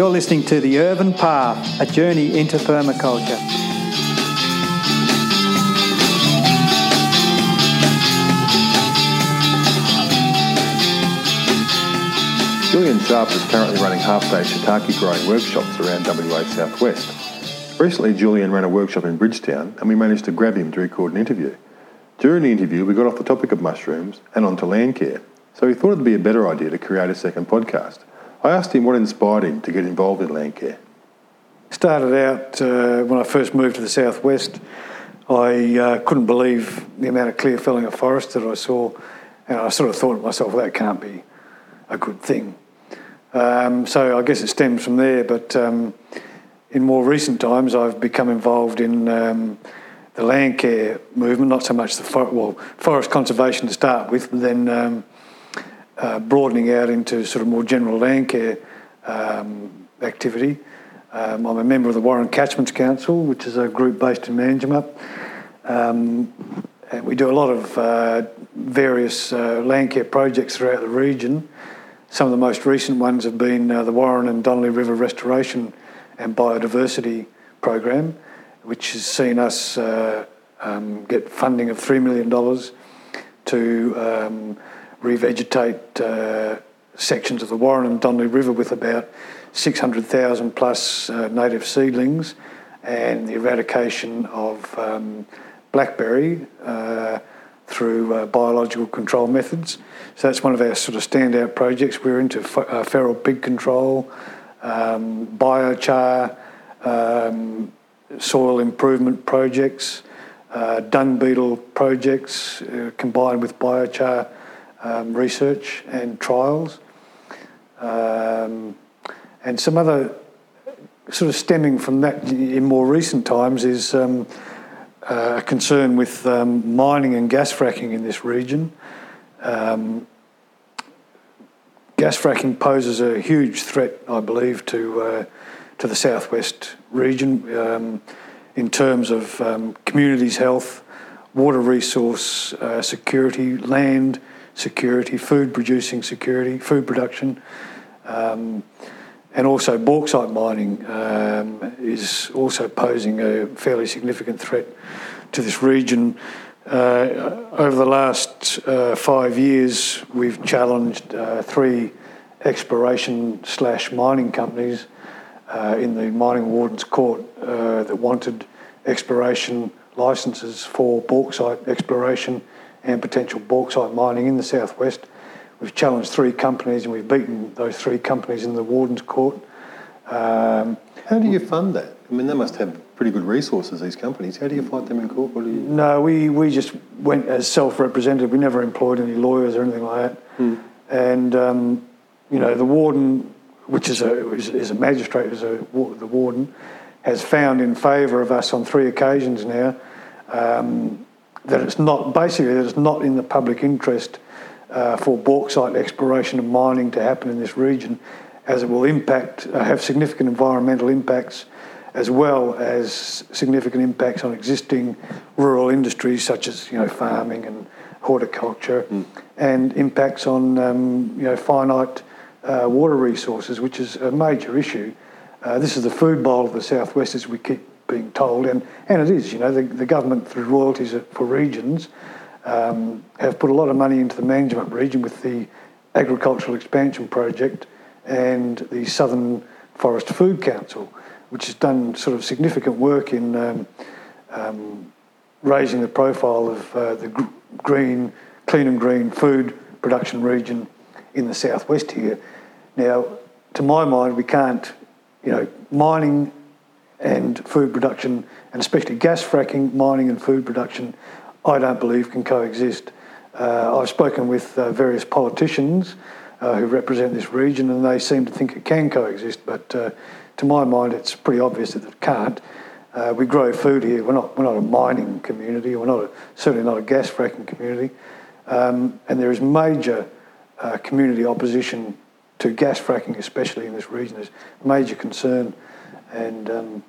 You're listening to The Earthen Path, a journey into permaculture. Julian Sharp is currently running half-day shiitake growing workshops around WA Southwest. Recently, Julian ran a workshop in Bridgetown and we managed to grab him to record an interview. During the interview, we got off the topic of mushrooms and onto land care, so we thought it'd be a better idea to create a second podcast. I asked him what inspired him to get involved in land care. Started out uh, when I first moved to the southwest. I uh, couldn't believe the amount of clear felling of forest that I saw, and I sort of thought to myself, well, that can't be a good thing. Um, so I guess it stems from there. But um, in more recent times, I've become involved in um, the land care movement, not so much the for- well forest conservation to start with, but then um, uh, broadening out into sort of more general land care um, activity. Um, I'm a member of the Warren Catchments Council, which is a group based in Manjimup. Um, and we do a lot of uh, various uh, land care projects throughout the region. Some of the most recent ones have been uh, the Warren and Donnelly River Restoration and Biodiversity Program, which has seen us uh, um, get funding of $3 million to um, revegetate uh, sections of the Warren and Donnelly River with about 600,000 plus uh, native seedlings and the eradication of um, blackberry uh, through uh, biological control methods. So that's one of our sort of standout projects. We're into f- uh, feral pig control, um, biochar, um, soil improvement projects, uh, dung beetle projects combined with biochar um, research and trials, um, and some other sort of stemming from that in more recent times is um, uh, a concern with um, mining and gas fracking in this region. Um, gas fracking poses a huge threat, I believe, to uh, to the southwest region um, in terms of communities' health, water resource uh, security, land security, food producing security, food production, um, and also bauxite mining um, is also posing a fairly significant threat to this region. Uh, over the last uh, five years, we've challenged uh, three exploration slash mining companies uh, in the mining wardens court uh, that wanted exploration licences for bauxite exploration and potential bauxite mining in the southwest. We've challenged three companies and we've beaten those three companies in the Warden's Court. Um, How do you fund that? I mean, they must have pretty good resources, these companies. How do you fight them in court? What do you... No, we, we just went as self represented. We never employed any lawyers or anything like that. Hmm. And, um, you know, the warden, which is a, is, is a magistrate, is a, the warden, has found in favour of us on three occasions now um, that it's not basically that it's not in the public interest uh, for bauxite exploration and mining to happen in this region, as it will impact uh, have significant environmental impacts, as well as significant impacts on existing rural industries such as you know farming and horticulture, mm. and impacts on um, you know finite uh, water resources, which is a major issue. Uh, this is the food bowl of the southwest, as we keep being told, and, and it is, you know, the, the government through royalties for regions um, have put a lot of money into the Manjimup region with the agricultural expansion project and the Southern Forest Food Council, which has done sort of significant work in um, um, raising the profile of uh, the gr- green, clean and green food production region in the southwest here. Now, to my mind, we can't, you know, mining and food production, and especially gas fracking, mining and food production, I don't believe can coexist. Uh, I've spoken with uh, various politicians uh, who represent this region, and they seem to think it can coexist. But uh, to my mind, it's pretty obvious that it can't. Uh, we grow food here. We're not. We're not a mining community. We're not a, certainly not a gas fracking community. Um, and there is major uh, community opposition to gas fracking, especially in this region. There's major concern and um,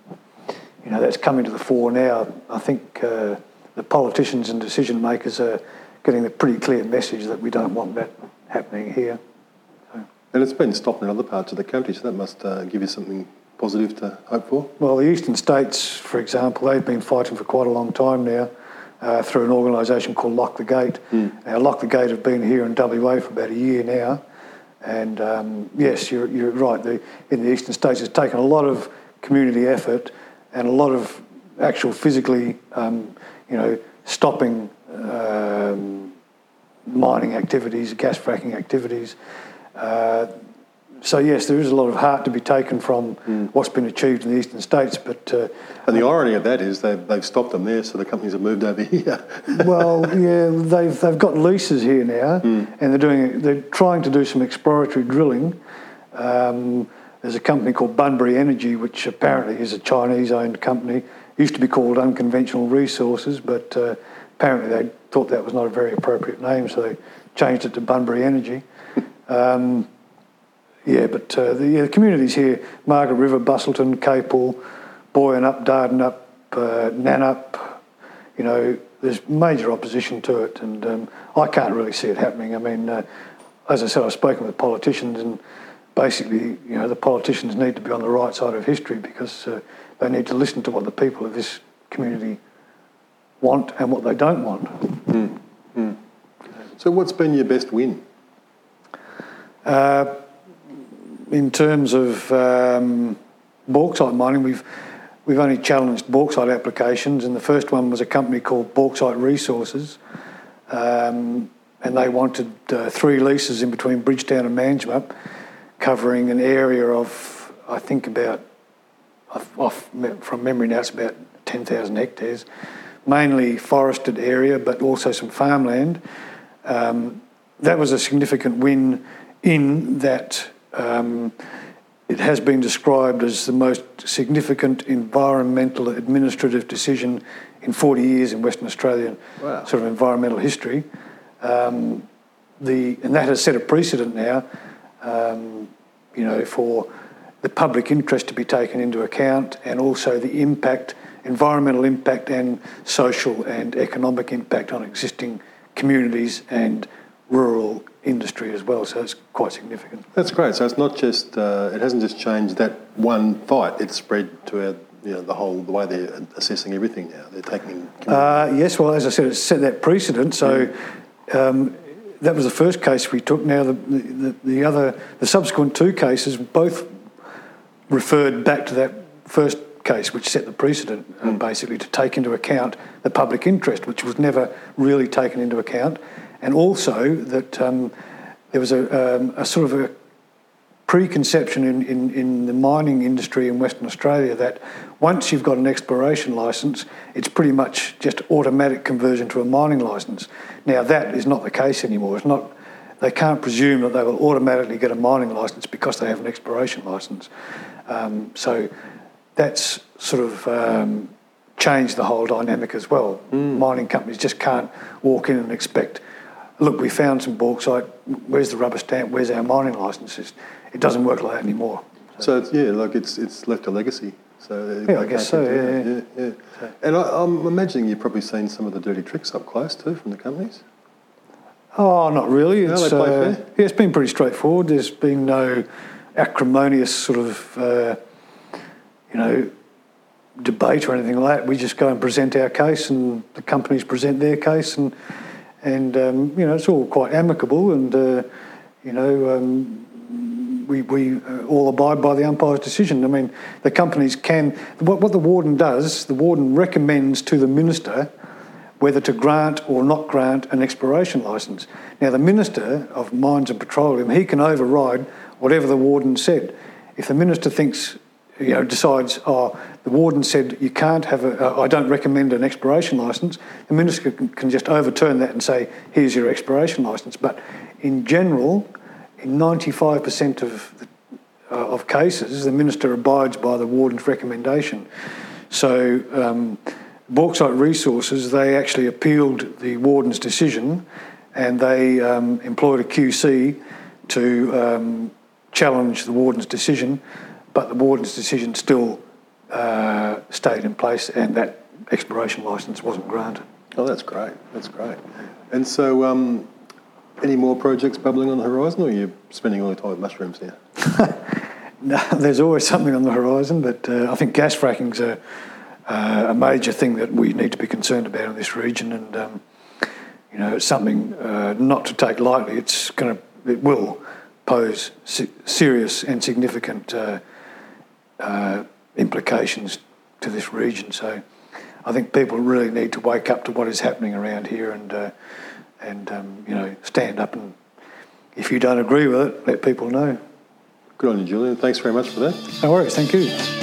you know that's coming to the fore now. I think uh, the politicians and decision makers are getting a pretty clear message that we don't want that happening here. So. And it's been stopped in other parts of the country, so that must uh, give you something positive to hope for. Well, the eastern states, for example, they've been fighting for quite a long time now uh, through an organisation called Lock the Gate. Mm. Now, Lock the Gate have been here in WA for about a year now. And um, yes, you're, you're right. The, in the eastern states, it's taken a lot of community effort and a lot of actual physically, um, you know, stopping um, mining activities, gas fracking activities. Uh, so yes, there is a lot of heart to be taken from mm. what's been achieved in the eastern states, but uh, and the irony of that is they've, they've stopped them there, so the companies have moved over here. well, yeah, they've they've got leases here now, mm. and they're doing they're trying to do some exploratory drilling. Um, there's a company called Bunbury Energy, which apparently is a Chinese-owned company. It used to be called Unconventional Resources, but uh, apparently they thought that was not a very appropriate name, so they changed it to Bunbury Energy. Um, yeah, but uh, the, yeah, the, communities here, Margaret River, Busselton, Capel, Boyanup, Dardanup, uh, Nannup, you know, there's major opposition to it, and um, I can't really see it happening. I mean, uh, as I said, I've spoken with politicians, and basically, you know, the politicians need to be on the right side of history because uh, they need to listen to what the people of this community want and what they don't want. Mm. Mm. So, what's been your best win? Uh, in terms of um, bauxite mining, we've we've only challenged bauxite applications, and the first one was a company called Bauxite Resources, um, and they wanted uh, three leases in between Bridgetown and Manjimup, covering an area of I think about off, from memory now it's about ten thousand hectares, mainly forested area, but also some farmland. Um, that was a significant win in that um, it has been described as the most significant environmental administrative decision in 40 years in Western Australian wow. sort of environmental history. Um, the, and that has set a precedent now, um, you know, for the public interest to be taken into account and also the impact, environmental impact and social and economic impact on existing communities and rural industry as well. So it's quite significant. That's great. So it's not just uh, it hasn't just changed that one fight. It's spread to our, you know the whole the way they're assessing everything now. They're taking. Uh, yes. Well, as I said, it's set that precedent. So. Um, that was the first case we took. Now the, the, the other, the subsequent two cases both referred back to that first case, which set the precedent, mm. uh, basically to take into account the public interest, which was never really taken into account and also that um, there was a, um, a, sort of a preconception in, in, in, the mining industry in Western Australia that once you've got an exploration license, it's pretty much just automatic conversion to a mining license. Now that is not the case anymore. It's not. They can't presume that they will automatically get a mining license because they have an exploration license. Um, so that's sort of um, changed the whole dynamic as well. Mm. Mining companies just can't walk in and expect look, we found some bauxite. Where's the rubber stamp? Where's our mining licenses? It doesn't work like that anymore. So, so it's, yeah, like it's it's left a legacy. So yeah, I guess so. Yeah, yeah, yeah. yeah. And I, am I'm imagining you've probably seen some of the dirty tricks up close too from the companies. Oh, not really. No, it's, uh, yeah, it's been pretty straightforward. There's been no acrimonious sort of, uh, you know, debate or anything like that. We just go and present our case, and the companies present their case, and and um, you know it's all quite amicable, and uh, you know um, we we uh, all abide by the umpire's decision. I mean, the companies can what, what the warden does. The warden recommends to the minister whether to grant or not grant an exploration licence. Now, the minister of Mines and Petroleum he can override whatever the warden said. If the minister thinks you know, decides, oh, the warden said you can't have a, uh, I don't recommend an expiration licence, the minister can, can, just overturn that and say, here's your expiration licence. But in general, in 95% of, the, uh, of cases, the minister abides by the warden's recommendation. So, um, Bauxite Resources, they actually appealed the warden's decision and they um, employed a QC to um, challenge the warden's decision but the warden's decision still uh, stayed in place and that exploration licence wasn't granted. Oh, that's great. That's great. And so, um, any more projects bubbling on the horizon, or are you spending all your time with mushrooms now? No, there's always something on the horizon, but uh, I think gas fracking's a, uh, a major thing that we need to be concerned about in this region, and um, you know, it's something uh, not to take lightly. It's going to, it will pose se- serious and significant uh, uh, implications to this region. So, I think people really need to wake up to what is happening around here, and uh, and um, you know, stand up and if you don't agree with it, let people know. Good on you, Julian. Thanks very much for that. No worries. Thank you.